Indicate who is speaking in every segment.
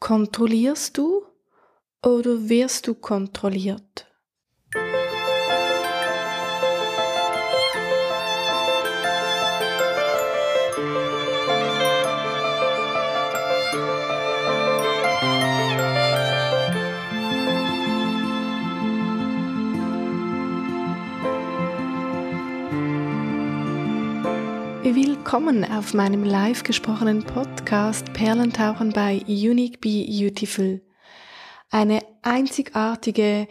Speaker 1: Kontrollierst du oder wirst du kontrolliert? Willkommen auf meinem live gesprochenen Podcast Perlentauchen bei Unique Be Beautiful. Eine einzigartige,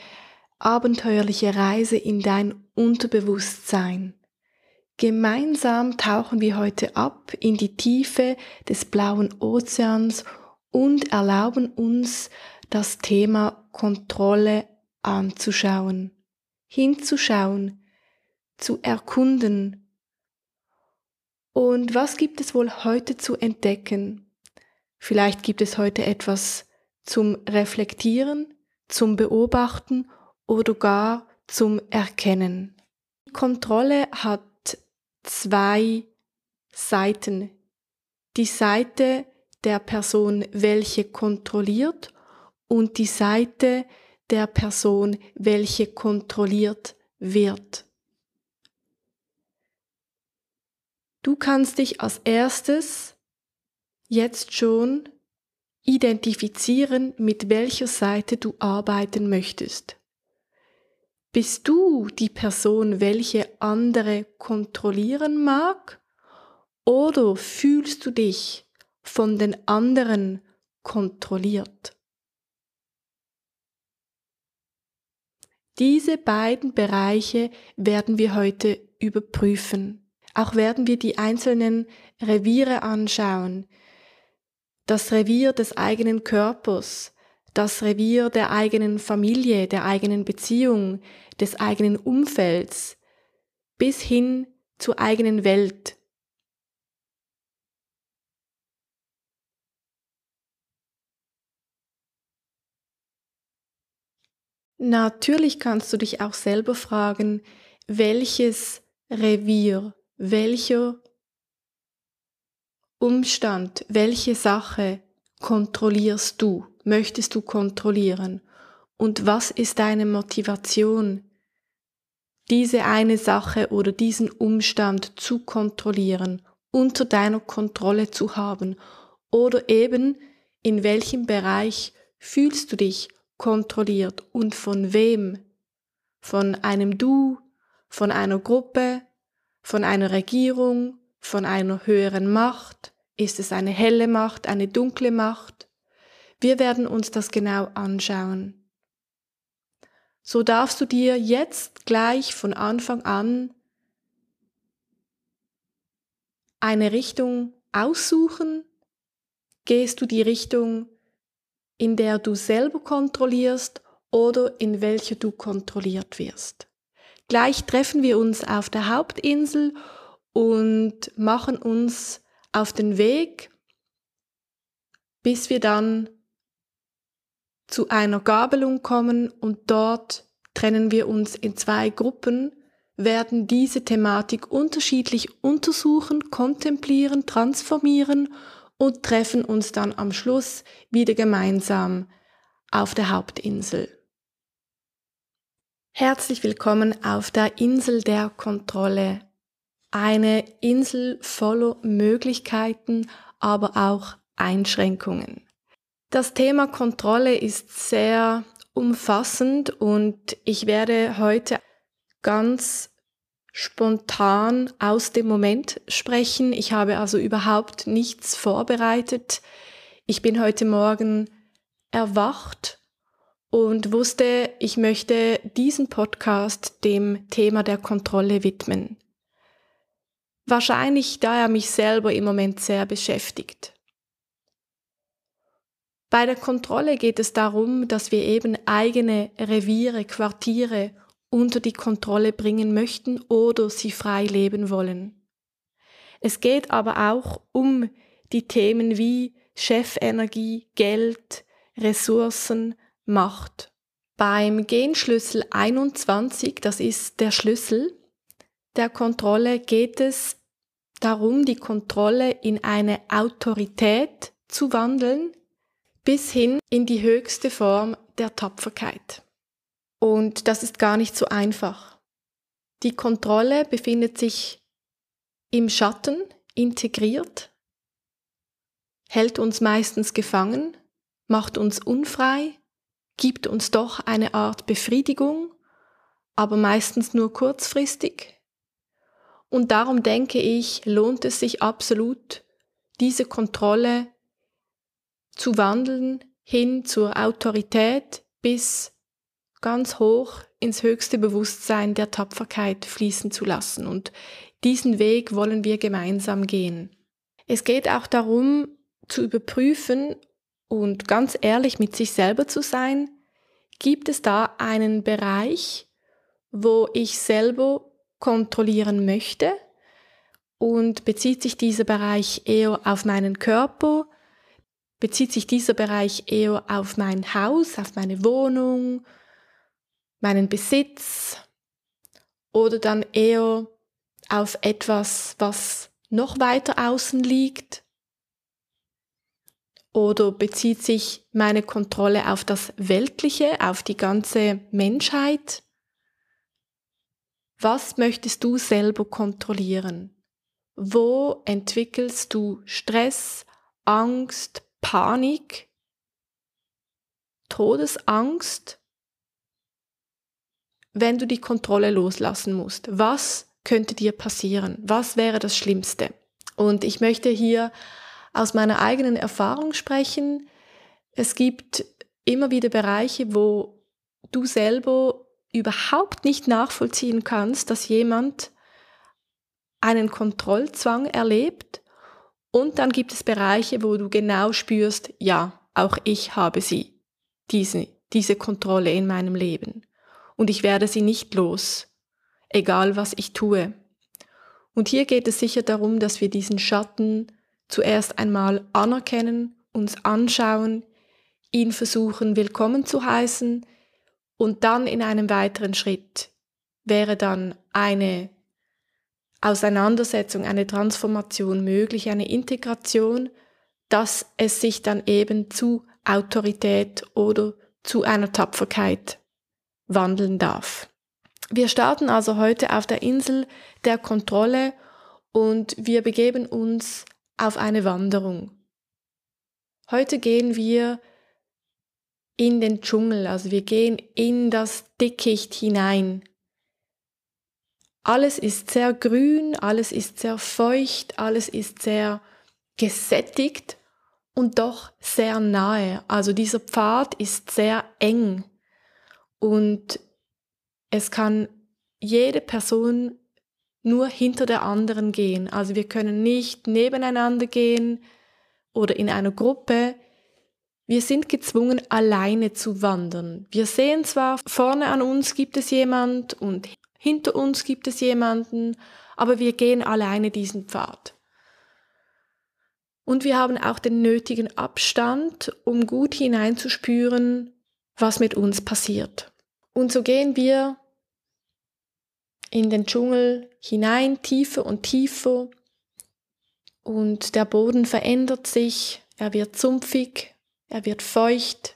Speaker 1: abenteuerliche Reise in dein Unterbewusstsein. Gemeinsam tauchen wir heute ab in die Tiefe des blauen Ozeans und erlauben uns das Thema Kontrolle anzuschauen, hinzuschauen, zu erkunden, und was gibt es wohl heute zu entdecken? Vielleicht gibt es heute etwas zum Reflektieren, zum Beobachten oder gar zum Erkennen. Kontrolle hat zwei Seiten. Die Seite der Person, welche kontrolliert und die Seite der Person, welche kontrolliert wird. Du kannst dich als erstes jetzt schon identifizieren, mit welcher Seite du arbeiten möchtest. Bist du die Person, welche andere kontrollieren mag? Oder fühlst du dich von den anderen kontrolliert? Diese beiden Bereiche werden wir heute überprüfen. Auch werden wir die einzelnen Reviere anschauen. Das Revier des eigenen Körpers, das Revier der eigenen Familie, der eigenen Beziehung, des eigenen Umfelds, bis hin zur eigenen Welt. Natürlich kannst du dich auch selber fragen, welches Revier welcher Umstand, welche Sache kontrollierst du, möchtest du kontrollieren und was ist deine Motivation, diese eine Sache oder diesen Umstand zu kontrollieren, unter deiner Kontrolle zu haben oder eben in welchem Bereich fühlst du dich kontrolliert und von wem? Von einem Du, von einer Gruppe, von einer Regierung, von einer höheren Macht? Ist es eine helle Macht, eine dunkle Macht? Wir werden uns das genau anschauen. So darfst du dir jetzt gleich von Anfang an eine Richtung aussuchen. Gehst du die Richtung, in der du selber kontrollierst oder in welcher du kontrolliert wirst? Gleich treffen wir uns auf der Hauptinsel und machen uns auf den Weg, bis wir dann zu einer Gabelung kommen und dort trennen wir uns in zwei Gruppen, werden diese Thematik unterschiedlich untersuchen, kontemplieren, transformieren und treffen uns dann am Schluss wieder gemeinsam auf der Hauptinsel. Herzlich willkommen auf der Insel der Kontrolle. Eine Insel voller Möglichkeiten, aber auch Einschränkungen. Das Thema Kontrolle ist sehr umfassend und ich werde heute ganz spontan aus dem Moment sprechen. Ich habe also überhaupt nichts vorbereitet. Ich bin heute Morgen erwacht und wusste, ich möchte diesen Podcast dem Thema der Kontrolle widmen. Wahrscheinlich, da er mich selber im Moment sehr beschäftigt. Bei der Kontrolle geht es darum, dass wir eben eigene Reviere, Quartiere unter die Kontrolle bringen möchten oder sie frei leben wollen. Es geht aber auch um die Themen wie Chefenergie, Geld, Ressourcen, macht. Beim Genschlüssel 21, das ist der Schlüssel der Kontrolle, geht es darum, die Kontrolle in eine Autorität zu wandeln, bis hin in die höchste Form der Tapferkeit. Und das ist gar nicht so einfach. Die Kontrolle befindet sich im Schatten integriert, hält uns meistens gefangen, macht uns unfrei, gibt uns doch eine Art Befriedigung, aber meistens nur kurzfristig. Und darum denke ich, lohnt es sich absolut, diese Kontrolle zu wandeln hin zur Autorität bis ganz hoch ins höchste Bewusstsein der Tapferkeit fließen zu lassen. Und diesen Weg wollen wir gemeinsam gehen. Es geht auch darum, zu überprüfen und ganz ehrlich mit sich selber zu sein, gibt es da einen Bereich, wo ich selber kontrollieren möchte? Und bezieht sich dieser Bereich eher auf meinen Körper, bezieht sich dieser Bereich eher auf mein Haus, auf meine Wohnung, meinen Besitz? Oder dann eher auf etwas, was noch weiter außen liegt? Oder bezieht sich meine Kontrolle auf das Weltliche, auf die ganze Menschheit? Was möchtest du selber kontrollieren? Wo entwickelst du Stress, Angst, Panik, Todesangst, wenn du die Kontrolle loslassen musst? Was könnte dir passieren? Was wäre das Schlimmste? Und ich möchte hier aus meiner eigenen Erfahrung sprechen. Es gibt immer wieder Bereiche, wo du selber überhaupt nicht nachvollziehen kannst, dass jemand einen Kontrollzwang erlebt und dann gibt es Bereiche, wo du genau spürst, ja, auch ich habe sie, diese, diese Kontrolle in meinem Leben und ich werde sie nicht los, egal was ich tue. Und hier geht es sicher darum, dass wir diesen Schatten zuerst einmal anerkennen, uns anschauen, ihn versuchen willkommen zu heißen, und dann in einem weiteren Schritt wäre dann eine Auseinandersetzung, eine Transformation möglich, eine Integration, dass es sich dann eben zu Autorität oder zu einer Tapferkeit wandeln darf. Wir starten also heute auf der Insel der Kontrolle und wir begeben uns auf eine Wanderung. Heute gehen wir in den Dschungel, also wir gehen in das Dickicht hinein. Alles ist sehr grün, alles ist sehr feucht, alles ist sehr gesättigt und doch sehr nahe. Also dieser Pfad ist sehr eng und es kann jede Person nur hinter der anderen gehen. Also wir können nicht nebeneinander gehen oder in einer Gruppe. Wir sind gezwungen, alleine zu wandern. Wir sehen zwar, vorne an uns gibt es jemand und hinter uns gibt es jemanden, aber wir gehen alleine diesen Pfad. Und wir haben auch den nötigen Abstand, um gut hineinzuspüren, was mit uns passiert. Und so gehen wir in den Dschungel hinein, tiefer und tiefer. Und der Boden verändert sich, er wird sumpfig, er wird feucht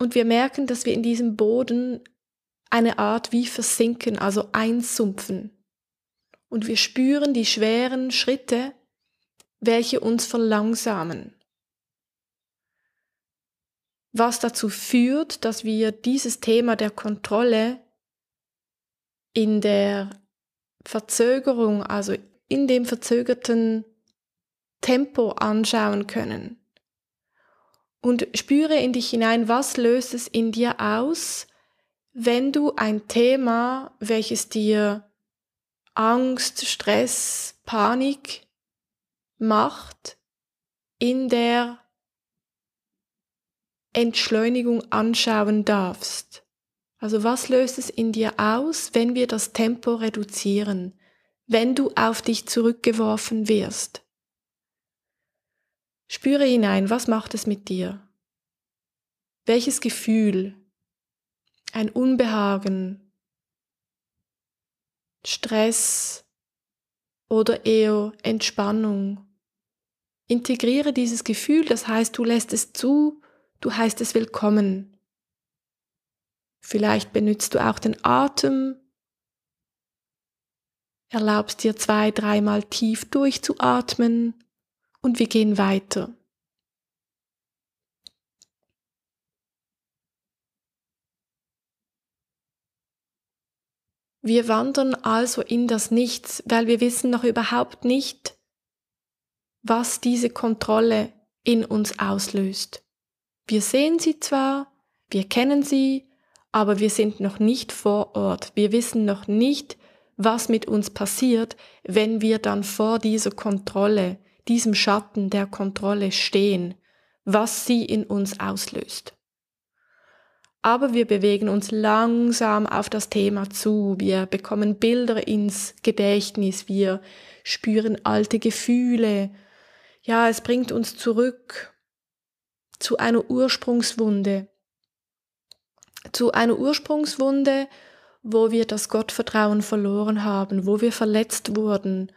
Speaker 1: und wir merken, dass wir in diesem Boden eine Art wie versinken, also einsumpfen. Und wir spüren die schweren Schritte, welche uns verlangsamen. Was dazu führt, dass wir dieses Thema der Kontrolle in der Verzögerung, also in dem verzögerten Tempo anschauen können und spüre in dich hinein, was löst es in dir aus, wenn du ein Thema, welches dir Angst, Stress, Panik macht, in der Entschleunigung anschauen darfst. Also was löst es in dir aus, wenn wir das Tempo reduzieren, wenn du auf dich zurückgeworfen wirst? Spüre hinein, was macht es mit dir? Welches Gefühl? Ein Unbehagen? Stress? Oder eher Entspannung? Integriere dieses Gefühl, das heißt, du lässt es zu, du heißt es willkommen. Vielleicht benutzt du auch den Atem, erlaubst dir zwei, dreimal tief durchzuatmen und wir gehen weiter. Wir wandern also in das Nichts, weil wir wissen noch überhaupt nicht, was diese Kontrolle in uns auslöst. Wir sehen sie zwar, wir kennen sie, aber wir sind noch nicht vor Ort. Wir wissen noch nicht, was mit uns passiert, wenn wir dann vor dieser Kontrolle, diesem Schatten der Kontrolle stehen, was sie in uns auslöst. Aber wir bewegen uns langsam auf das Thema zu, wir bekommen Bilder ins Gedächtnis, wir spüren alte Gefühle, ja, es bringt uns zurück zu einer Ursprungswunde, zu einer Ursprungswunde, wo wir das Gottvertrauen verloren haben, wo wir verletzt wurden,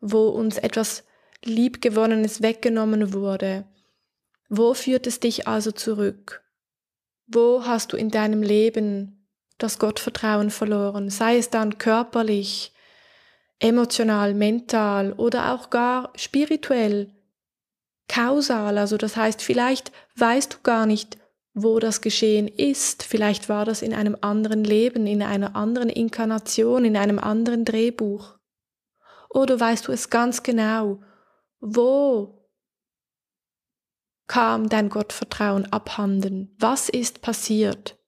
Speaker 1: wo uns etwas Liebgewonnenes weggenommen wurde. Wo führt es dich also zurück? Wo hast du in deinem Leben das Gottvertrauen verloren? Sei es dann körperlich, emotional, mental oder auch gar spirituell, kausal. Also das heißt, vielleicht weißt du gar nicht, wo das geschehen ist. Vielleicht war das in einem anderen Leben, in einer anderen Inkarnation, in einem anderen Drehbuch. Oder weißt du es ganz genau, wo kam dein Gottvertrauen abhanden? Was ist passiert?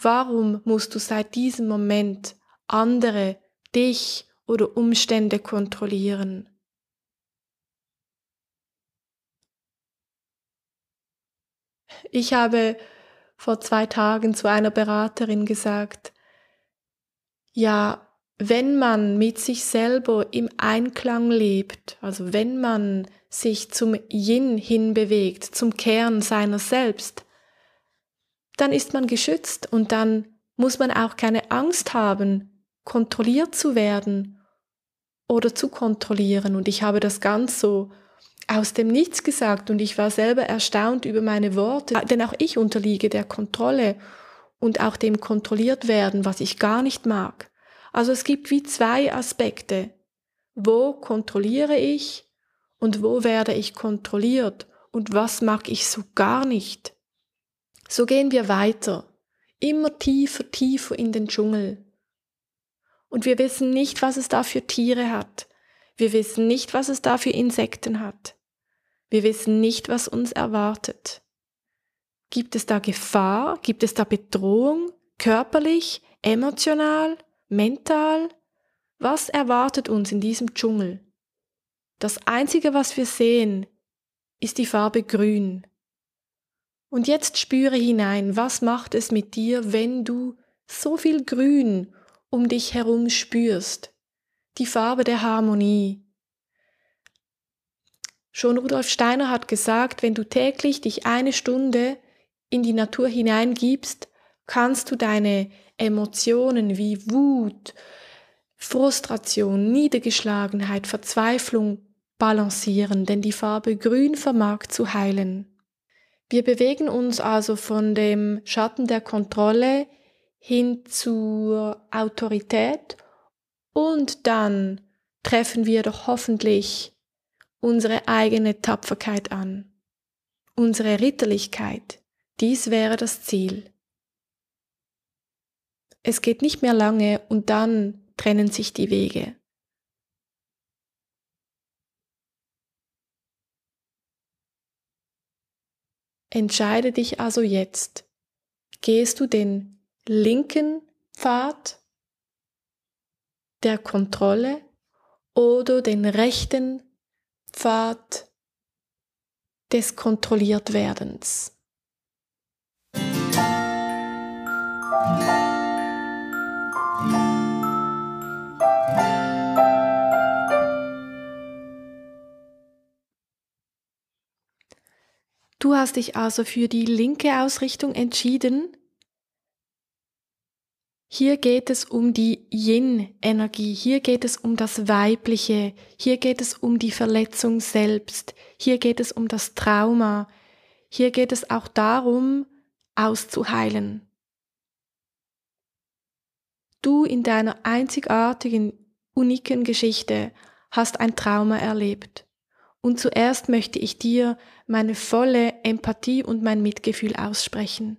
Speaker 1: Warum musst du seit diesem Moment andere, dich oder Umstände kontrollieren? Ich habe vor zwei Tagen zu einer Beraterin gesagt, ja, wenn man mit sich selber im Einklang lebt, also wenn man sich zum Yin hinbewegt, zum Kern seiner selbst, dann ist man geschützt und dann muss man auch keine Angst haben, kontrolliert zu werden oder zu kontrollieren. Und ich habe das ganz so aus dem Nichts gesagt und ich war selber erstaunt über meine Worte, denn auch ich unterliege der Kontrolle und auch dem kontrolliert werden, was ich gar nicht mag. Also es gibt wie zwei Aspekte. Wo kontrolliere ich und wo werde ich kontrolliert und was mag ich so gar nicht. So gehen wir weiter, immer tiefer, tiefer in den Dschungel. Und wir wissen nicht, was es da für Tiere hat. Wir wissen nicht, was es da für Insekten hat. Wir wissen nicht, was uns erwartet. Gibt es da Gefahr? Gibt es da Bedrohung? Körperlich? Emotional? Mental? Was erwartet uns in diesem Dschungel? Das Einzige, was wir sehen, ist die Farbe grün. Und jetzt spüre hinein, was macht es mit dir, wenn du so viel Grün um dich herum spürst? Die Farbe der Harmonie. Schon Rudolf Steiner hat gesagt, wenn du täglich dich eine Stunde in die Natur hineingibst, kannst du deine Emotionen wie Wut, Frustration, Niedergeschlagenheit, Verzweiflung balancieren, denn die Farbe Grün vermag zu heilen. Wir bewegen uns also von dem Schatten der Kontrolle hin zur Autorität und dann treffen wir doch hoffentlich unsere eigene Tapferkeit an, unsere Ritterlichkeit. Dies wäre das Ziel. Es geht nicht mehr lange und dann trennen sich die Wege. Entscheide dich also jetzt. Gehst du den linken Pfad der Kontrolle oder den rechten Pfad des Kontrolliertwerdens? Du hast dich also für die linke Ausrichtung entschieden. Hier geht es um die Yin-Energie, hier geht es um das Weibliche, hier geht es um die Verletzung selbst, hier geht es um das Trauma, Hier geht es auch darum, auszuheilen. Du in deiner einzigartigen, uniken Geschichte hast ein Trauma erlebt. Und zuerst möchte ich dir meine volle Empathie und mein Mitgefühl aussprechen.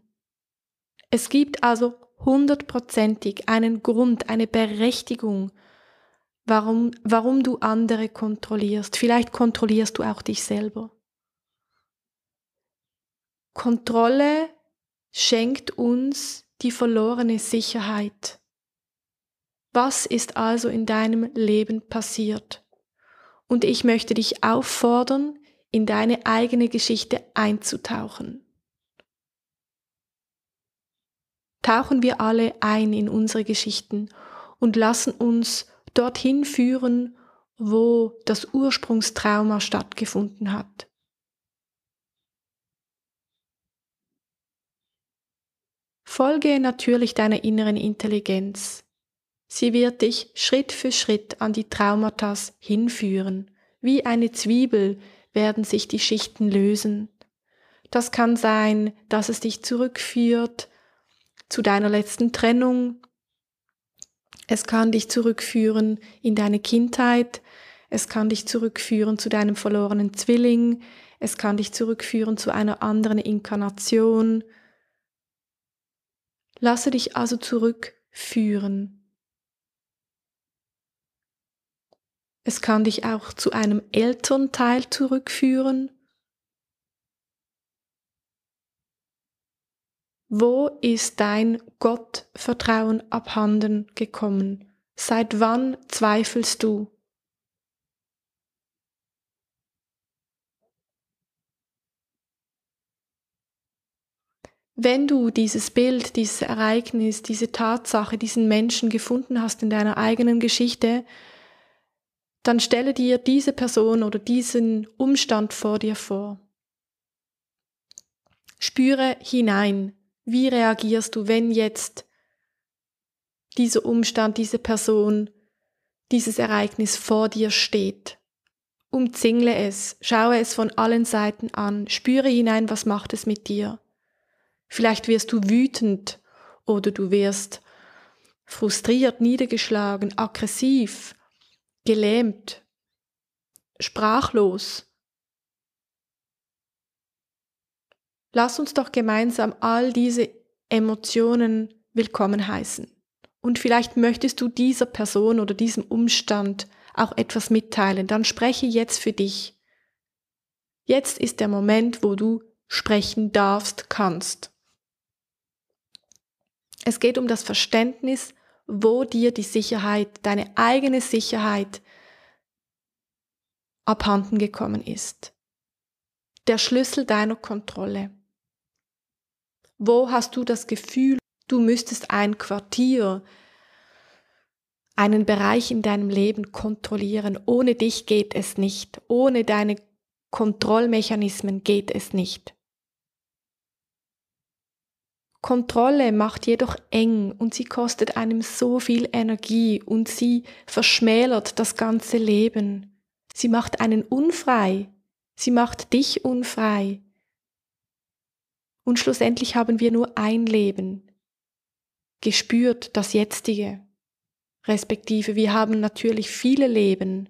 Speaker 1: Es gibt also hundertprozentig einen Grund, eine Berechtigung, warum, warum du andere kontrollierst. Vielleicht kontrollierst du auch dich selber. Kontrolle schenkt uns die verlorene Sicherheit. Was ist also in deinem Leben passiert? Und ich möchte dich auffordern, in deine eigene Geschichte einzutauchen. Tauchen wir alle ein in unsere Geschichten und lassen uns dorthin führen, wo das Ursprungstrauma stattgefunden hat. Folge natürlich deiner inneren Intelligenz. Sie wird dich Schritt für Schritt an die Traumata hinführen. Wie eine Zwiebel werden sich die Schichten lösen. Das kann sein, dass es dich zurückführt zu deiner letzten Trennung. Es kann dich zurückführen in deine Kindheit. Es kann dich zurückführen zu deinem verlorenen Zwilling. Es kann dich zurückführen zu einer anderen Inkarnation. Lasse dich also zurückführen. Es kann dich auch zu einem Elternteil zurückführen. Wo ist dein Gottvertrauen abhanden gekommen? Seit wann zweifelst du? Wenn du dieses Bild, dieses Ereignis, diese Tatsache, diesen Menschen gefunden hast in deiner eigenen Geschichte, dann stelle dir diese Person oder diesen Umstand vor dir vor. Spüre hinein, wie reagierst du, wenn jetzt dieser Umstand, diese Person, dieses Ereignis vor dir steht. Umzingle es, schaue es von allen Seiten an, spüre hinein, was macht es mit dir. Vielleicht wirst du wütend oder du wirst frustriert, niedergeschlagen, aggressiv, gelähmt, sprachlos. Lass uns doch gemeinsam all diese Emotionen willkommen heißen. Und vielleicht möchtest du dieser Person oder diesem Umstand auch etwas mitteilen. Dann spreche jetzt für dich. Jetzt ist der Moment, wo du sprechen darfst, kannst. Es geht um das Verständnis wo dir die Sicherheit, deine eigene Sicherheit abhanden gekommen ist. Der Schlüssel deiner Kontrolle. Wo hast du das Gefühl, du müsstest ein Quartier, einen Bereich in deinem Leben kontrollieren. Ohne dich geht es nicht. Ohne deine Kontrollmechanismen geht es nicht. Kontrolle macht jedoch eng und sie kostet einem so viel Energie und sie verschmälert das ganze Leben. Sie macht einen unfrei. Sie macht dich unfrei. Und schlussendlich haben wir nur ein Leben. Gespürt das Jetzige. Respektive wir haben natürlich viele Leben.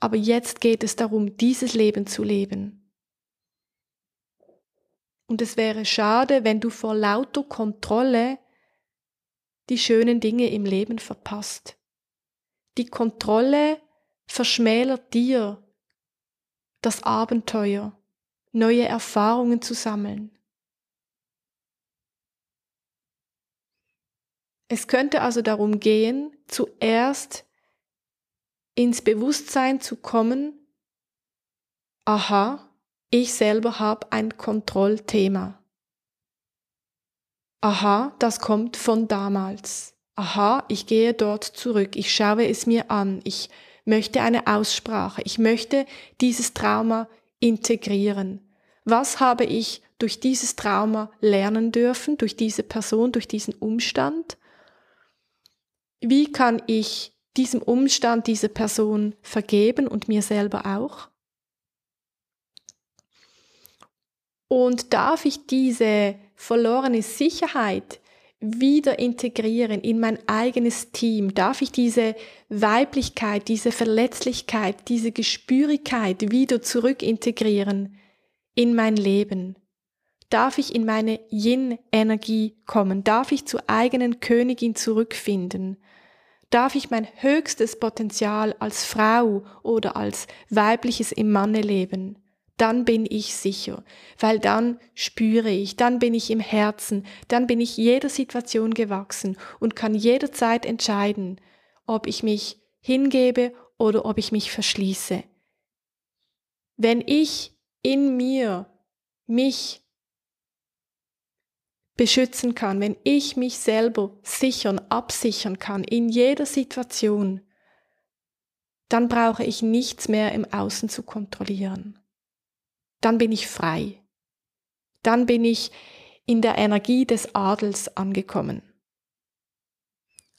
Speaker 1: Aber jetzt geht es darum, dieses Leben zu leben. Und es wäre schade, wenn du vor lauter Kontrolle die schönen Dinge im Leben verpasst. Die Kontrolle verschmälert dir das Abenteuer, neue Erfahrungen zu sammeln. Es könnte also darum gehen, zuerst ins Bewusstsein zu kommen, aha, ich selber habe ein Kontrollthema. Aha, das kommt von damals. Aha, ich gehe dort zurück, ich schaue es mir an, ich möchte eine Aussprache, ich möchte dieses Trauma integrieren. Was habe ich durch dieses Trauma lernen dürfen, durch diese Person, durch diesen Umstand? Wie kann ich diesem Umstand, dieser Person vergeben und mir selber auch? Und darf ich diese verlorene Sicherheit wieder integrieren in mein eigenes Team? Darf ich diese Weiblichkeit, diese Verletzlichkeit, diese Gespürigkeit wieder zurück integrieren in mein Leben? Darf ich in meine Yin-Energie kommen? Darf ich zur eigenen Königin zurückfinden? Darf ich mein höchstes Potenzial als Frau oder als weibliches im Manne leben? Dann bin ich sicher, weil dann spüre ich, dann bin ich im Herzen, dann bin ich jeder Situation gewachsen und kann jederzeit entscheiden, ob ich mich hingebe oder ob ich mich verschließe. Wenn ich in mir mich beschützen kann, wenn ich mich selber sichern, absichern kann in jeder Situation, dann brauche ich nichts mehr im Außen zu kontrollieren. Dann bin ich frei. Dann bin ich in der Energie des Adels angekommen.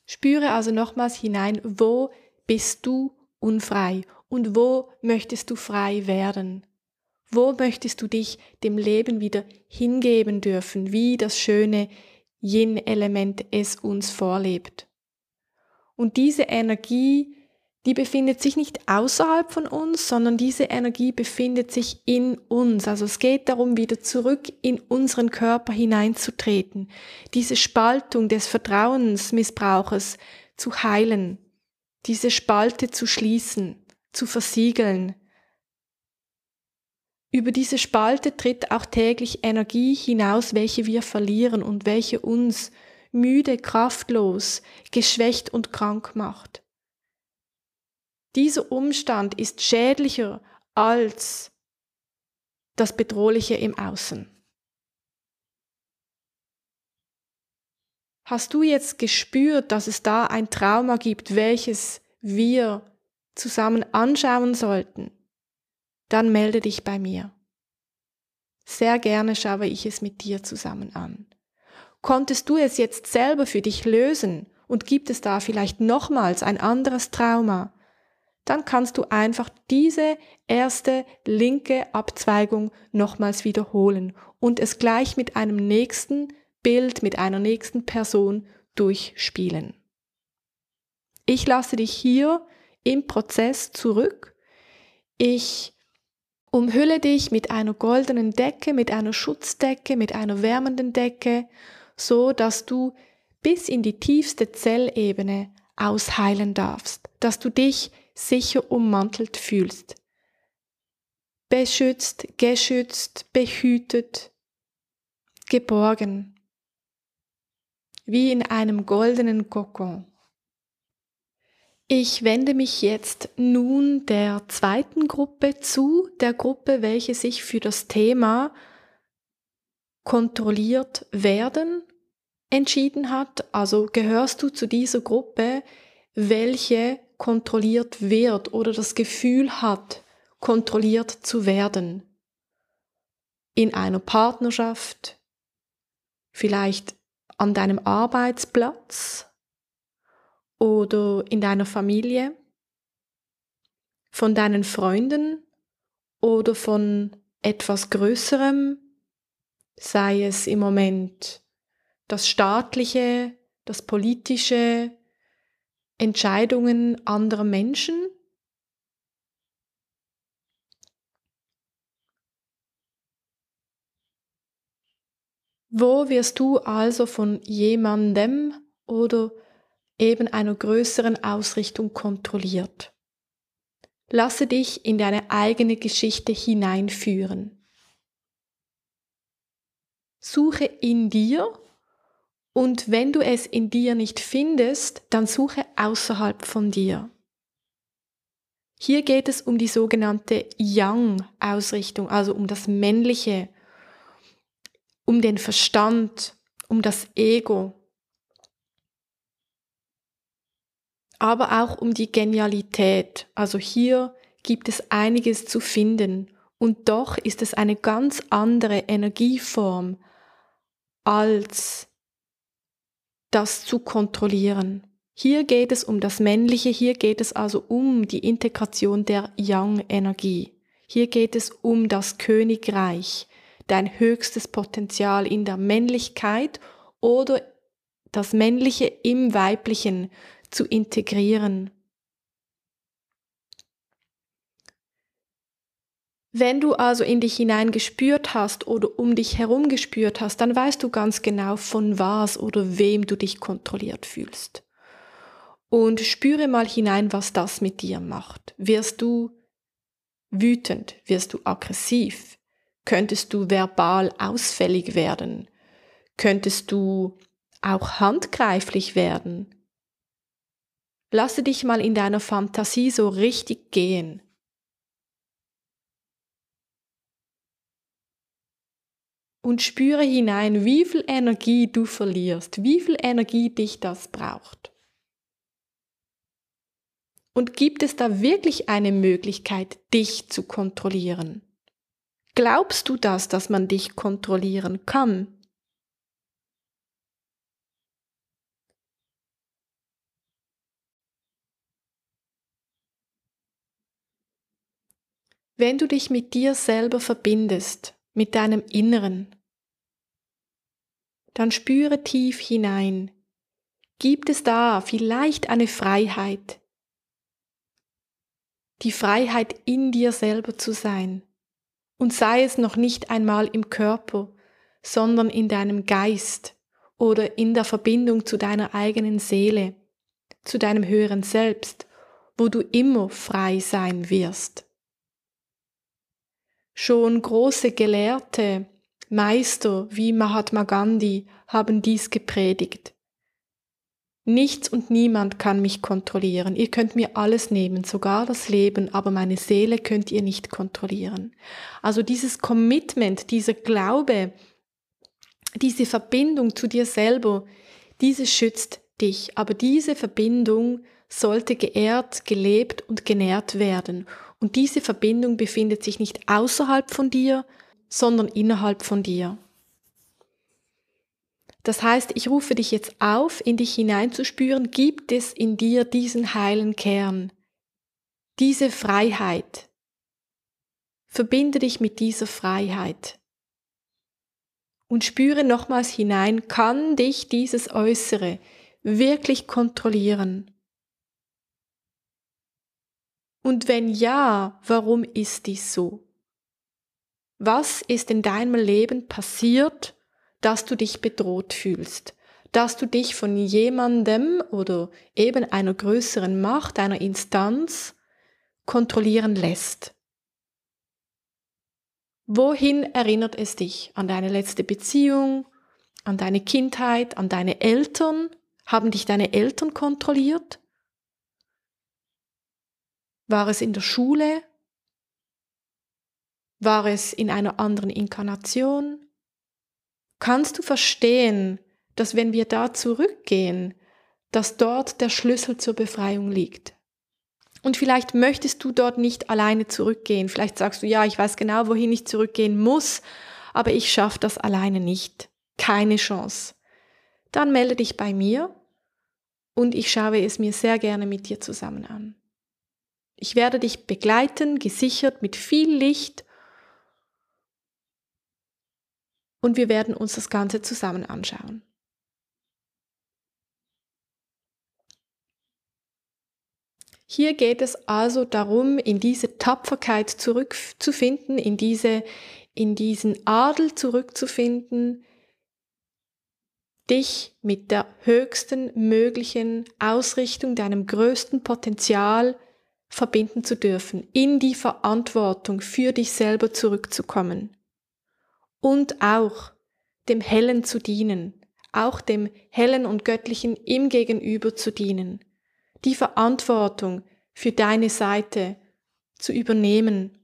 Speaker 1: Spüre also nochmals hinein, wo bist du unfrei und wo möchtest du frei werden? Wo möchtest du dich dem Leben wieder hingeben dürfen, wie das schöne Yin-Element es uns vorlebt? Und diese Energie, die befindet sich nicht außerhalb von uns, sondern diese Energie befindet sich in uns. Also es geht darum, wieder zurück in unseren Körper hineinzutreten, diese Spaltung des Vertrauensmissbrauches zu heilen, diese Spalte zu schließen, zu versiegeln, über diese Spalte tritt auch täglich Energie hinaus, welche wir verlieren und welche uns müde, kraftlos, geschwächt und krank macht. Dieser Umstand ist schädlicher als das Bedrohliche im Außen. Hast du jetzt gespürt, dass es da ein Trauma gibt, welches wir zusammen anschauen sollten? Dann melde dich bei mir. Sehr gerne schaue ich es mit dir zusammen an. Konntest du es jetzt selber für dich lösen und gibt es da vielleicht nochmals ein anderes Trauma, dann kannst du einfach diese erste linke Abzweigung nochmals wiederholen und es gleich mit einem nächsten Bild, mit einer nächsten Person durchspielen. Ich lasse dich hier im Prozess zurück. Ich Umhülle dich mit einer goldenen Decke, mit einer Schutzdecke, mit einer wärmenden Decke, so dass du bis in die tiefste Zellebene ausheilen darfst, dass du dich sicher ummantelt fühlst. Beschützt, geschützt, behütet, geborgen, wie in einem goldenen Kokon. Ich wende mich jetzt nun der zweiten Gruppe zu, der Gruppe, welche sich für das Thema kontrolliert werden entschieden hat. Also gehörst du zu dieser Gruppe, welche kontrolliert wird oder das Gefühl hat, kontrolliert zu werden. In einer Partnerschaft, vielleicht an deinem Arbeitsplatz, oder in deiner Familie, von deinen Freunden oder von etwas Größerem, sei es im Moment das staatliche, das politische, Entscheidungen anderer Menschen. Wo wirst du also von jemandem oder eben einer größeren Ausrichtung kontrolliert. Lasse dich in deine eigene Geschichte hineinführen. Suche in dir und wenn du es in dir nicht findest, dann suche außerhalb von dir. Hier geht es um die sogenannte Yang-Ausrichtung, also um das Männliche, um den Verstand, um das Ego, aber auch um die Genialität. Also hier gibt es einiges zu finden und doch ist es eine ganz andere Energieform als das zu kontrollieren. Hier geht es um das Männliche, hier geht es also um die Integration der Yang-Energie. Hier geht es um das Königreich, dein höchstes Potenzial in der Männlichkeit oder das Männliche im Weiblichen zu integrieren. Wenn du also in dich hinein gespürt hast oder um dich herum gespürt hast, dann weißt du ganz genau, von was oder wem du dich kontrolliert fühlst. Und spüre mal hinein, was das mit dir macht. Wirst du wütend? Wirst du aggressiv? Könntest du verbal ausfällig werden? Könntest du auch handgreiflich werden? Lasse dich mal in deiner Fantasie so richtig gehen. und spüre hinein, wie viel Energie du verlierst, wie viel Energie dich das braucht. Und gibt es da wirklich eine Möglichkeit, dich zu kontrollieren? Glaubst du das, dass man dich kontrollieren kann? Wenn du dich mit dir selber verbindest, mit deinem Inneren, dann spüre tief hinein. Gibt es da vielleicht eine Freiheit? Die Freiheit in dir selber zu sein. Und sei es noch nicht einmal im Körper, sondern in deinem Geist oder in der Verbindung zu deiner eigenen Seele, zu deinem höheren Selbst, wo du immer frei sein wirst. Schon große Gelehrte Meister wie Mahatma Gandhi haben dies gepredigt. Nichts und niemand kann mich kontrollieren. Ihr könnt mir alles nehmen, sogar das Leben, aber meine Seele könnt ihr nicht kontrollieren. Also dieses Commitment, dieser Glaube, diese Verbindung zu dir selber, diese schützt dich. Aber diese Verbindung sollte geehrt, gelebt und genährt werden. Und diese Verbindung befindet sich nicht außerhalb von dir, sondern innerhalb von dir. Das heißt, ich rufe dich jetzt auf, in dich hineinzuspüren, gibt es in dir diesen heilen Kern, diese Freiheit. Verbinde dich mit dieser Freiheit und spüre nochmals hinein, kann dich dieses Äußere wirklich kontrollieren? Und wenn ja, warum ist dies so? Was ist in deinem Leben passiert, dass du dich bedroht fühlst? Dass du dich von jemandem oder eben einer größeren Macht, einer Instanz kontrollieren lässt? Wohin erinnert es dich? An deine letzte Beziehung? An deine Kindheit? An deine Eltern? Haben dich deine Eltern kontrolliert? War es in der Schule? War es in einer anderen Inkarnation? Kannst du verstehen, dass wenn wir da zurückgehen, dass dort der Schlüssel zur Befreiung liegt? Und vielleicht möchtest du dort nicht alleine zurückgehen. Vielleicht sagst du, ja, ich weiß genau, wohin ich zurückgehen muss, aber ich schaffe das alleine nicht. Keine Chance. Dann melde dich bei mir und ich schaue es mir sehr gerne mit dir zusammen an. Ich werde dich begleiten, gesichert mit viel Licht und wir werden uns das Ganze zusammen anschauen. Hier geht es also darum, in diese Tapferkeit zurückzufinden, in, diese, in diesen Adel zurückzufinden, dich mit der höchsten möglichen Ausrichtung, deinem größten Potenzial verbinden zu dürfen, in die Verantwortung für dich selber zurückzukommen und auch dem Hellen zu dienen, auch dem Hellen und Göttlichen im Gegenüber zu dienen, die Verantwortung für deine Seite zu übernehmen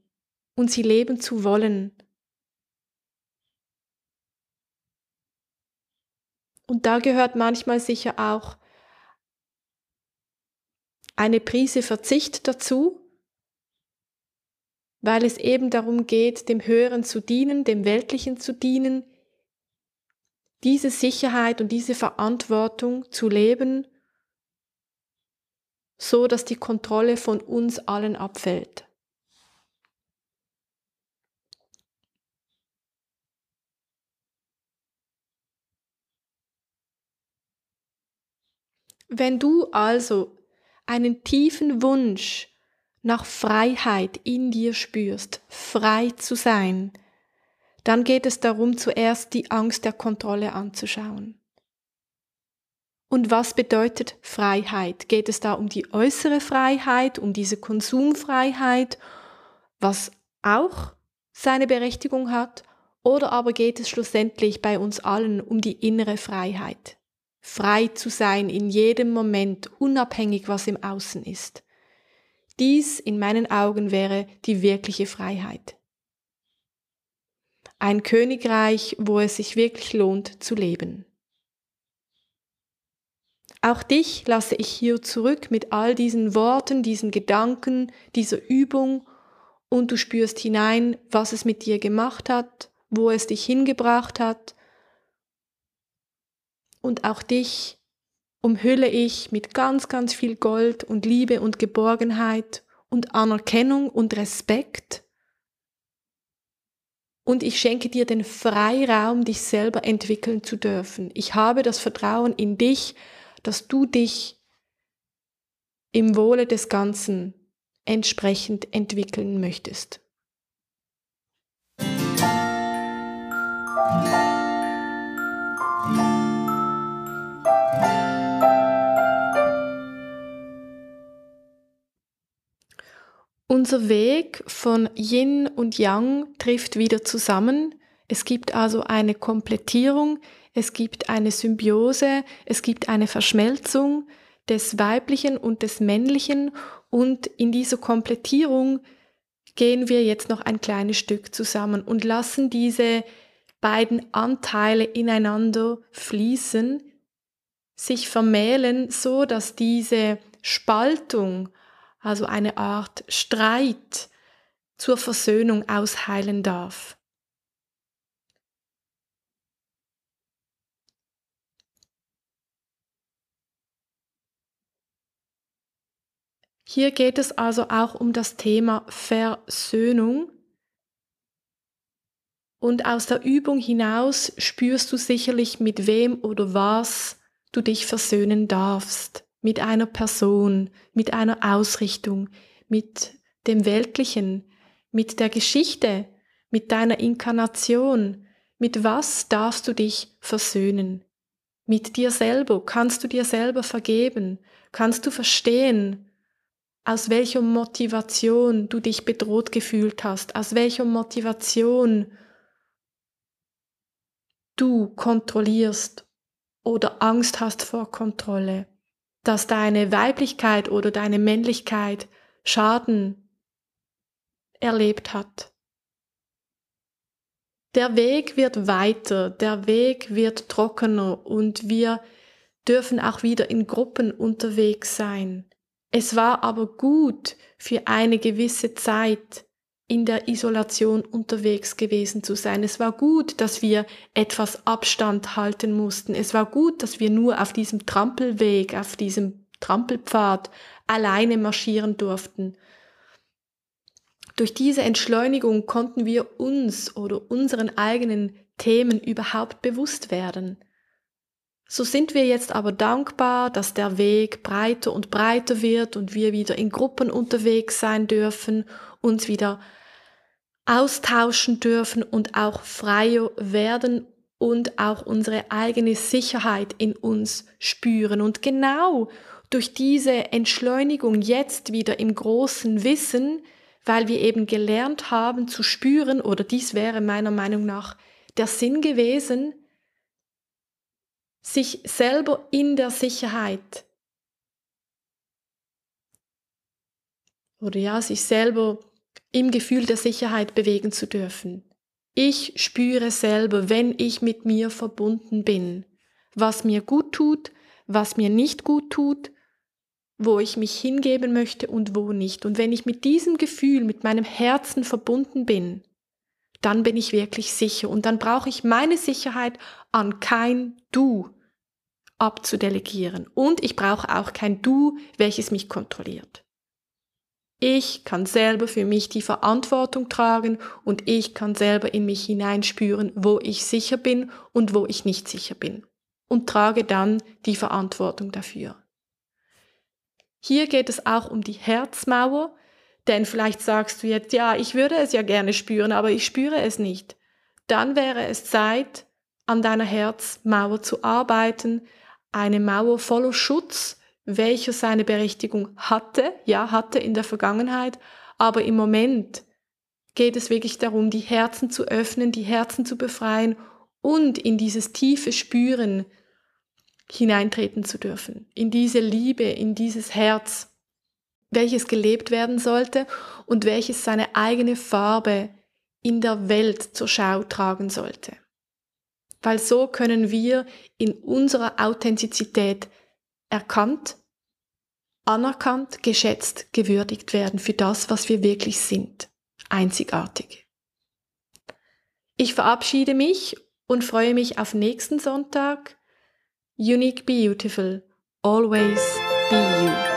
Speaker 1: und sie leben zu wollen. Und da gehört manchmal sicher auch eine Prise Verzicht dazu, weil es eben darum geht, dem Höheren zu dienen, dem Weltlichen zu dienen, diese Sicherheit und diese Verantwortung zu leben, so dass die Kontrolle von uns allen abfällt. Wenn du also einen tiefen Wunsch nach Freiheit in dir spürst, frei zu sein, dann geht es darum, zuerst die Angst der Kontrolle anzuschauen. Und was bedeutet Freiheit? Geht es da um die äußere Freiheit, um diese Konsumfreiheit, was auch seine Berechtigung hat, oder aber geht es schlussendlich bei uns allen um die innere Freiheit? Frei zu sein in jedem Moment, unabhängig was im Außen ist. Dies in meinen Augen wäre die wirkliche Freiheit. Ein Königreich, wo es sich wirklich lohnt zu leben. Auch dich lasse ich hier zurück mit all diesen Worten, diesen Gedanken, dieser Übung und du spürst hinein, was es mit dir gemacht hat, wo es dich hingebracht hat. Und auch dich umhülle ich mit ganz, ganz viel Gold und Liebe und Geborgenheit und Anerkennung und Respekt. Und ich schenke dir den Freiraum, dich selber entwickeln zu dürfen. Ich habe das Vertrauen in dich, dass du dich im Wohle des Ganzen entsprechend entwickeln möchtest. Unser Weg von Yin und Yang trifft wieder zusammen. Es gibt also eine Komplettierung, es gibt eine Symbiose, es gibt eine Verschmelzung des Weiblichen und des Männlichen und in dieser Komplettierung gehen wir jetzt noch ein kleines Stück zusammen und lassen diese beiden Anteile ineinander fließen, sich vermählen, so dass diese Spaltung, also eine Art Streit, zur Versöhnung ausheilen darf. Hier geht es also auch um das Thema Versöhnung. Und aus der Übung hinaus spürst du sicherlich, mit wem oder was du dich versöhnen darfst. Mit einer Person, mit einer Ausrichtung, mit dem Weltlichen, mit der Geschichte, mit deiner Inkarnation. Mit was darfst du dich versöhnen? Mit dir selber. Kannst du dir selber vergeben? Kannst du verstehen, aus welcher Motivation du dich bedroht gefühlt hast, aus welcher Motivation du kontrollierst oder Angst hast vor Kontrolle, dass deine Weiblichkeit oder deine Männlichkeit Schaden erlebt hat. Der Weg wird weiter, der Weg wird trockener und wir dürfen auch wieder in Gruppen unterwegs sein. Es war aber gut, für eine gewisse Zeit in der Isolation unterwegs gewesen zu sein. Es war gut, dass wir etwas Abstand halten mussten. Es war gut, dass wir nur auf diesem Trampelweg, auf diesem Trampelpfad alleine marschieren durften. Durch diese Entschleunigung konnten wir uns oder unseren eigenen Themen überhaupt bewusst werden. So sind wir jetzt aber dankbar, dass der Weg breiter und breiter wird und wir wieder in Gruppen unterwegs sein dürfen, uns wieder austauschen dürfen und auch freier werden und auch unsere eigene Sicherheit in uns spüren. Und genau durch diese Entschleunigung jetzt wieder im großen Wissen, weil wir eben gelernt haben zu spüren, oder dies wäre meiner Meinung nach der Sinn gewesen, sich selber in der Sicherheit oder ja, sich selber im Gefühl der Sicherheit bewegen zu dürfen. Ich spüre selber, wenn ich mit mir verbunden bin, was mir gut tut, was mir nicht gut tut, wo ich mich hingeben möchte und wo nicht. Und wenn ich mit diesem Gefühl, mit meinem Herzen verbunden bin, dann bin ich wirklich sicher und dann brauche ich meine Sicherheit an kein Du abzudelegieren. Und ich brauche auch kein Du, welches mich kontrolliert. Ich kann selber für mich die Verantwortung tragen und ich kann selber in mich hineinspüren, wo ich sicher bin und wo ich nicht sicher bin. Und trage dann die Verantwortung dafür. Hier geht es auch um die Herzmauer, denn vielleicht sagst du jetzt, ja, ich würde es ja gerne spüren, aber ich spüre es nicht. Dann wäre es Zeit, an deiner Herzmauer zu arbeiten, eine Mauer voller Schutz, welcher seine Berechtigung hatte, ja, hatte in der Vergangenheit, aber im Moment geht es wirklich darum, die Herzen zu öffnen, die Herzen zu befreien und in dieses tiefe Spüren hineintreten zu dürfen, in diese Liebe, in dieses Herz, welches gelebt werden sollte und welches seine eigene Farbe in der Welt zur Schau tragen sollte. Weil so können wir in unserer Authentizität erkannt, anerkannt, geschätzt, gewürdigt werden für das, was wir wirklich sind. Einzigartig. Ich verabschiede mich und freue mich auf nächsten Sonntag. Unique Beautiful. Always be you.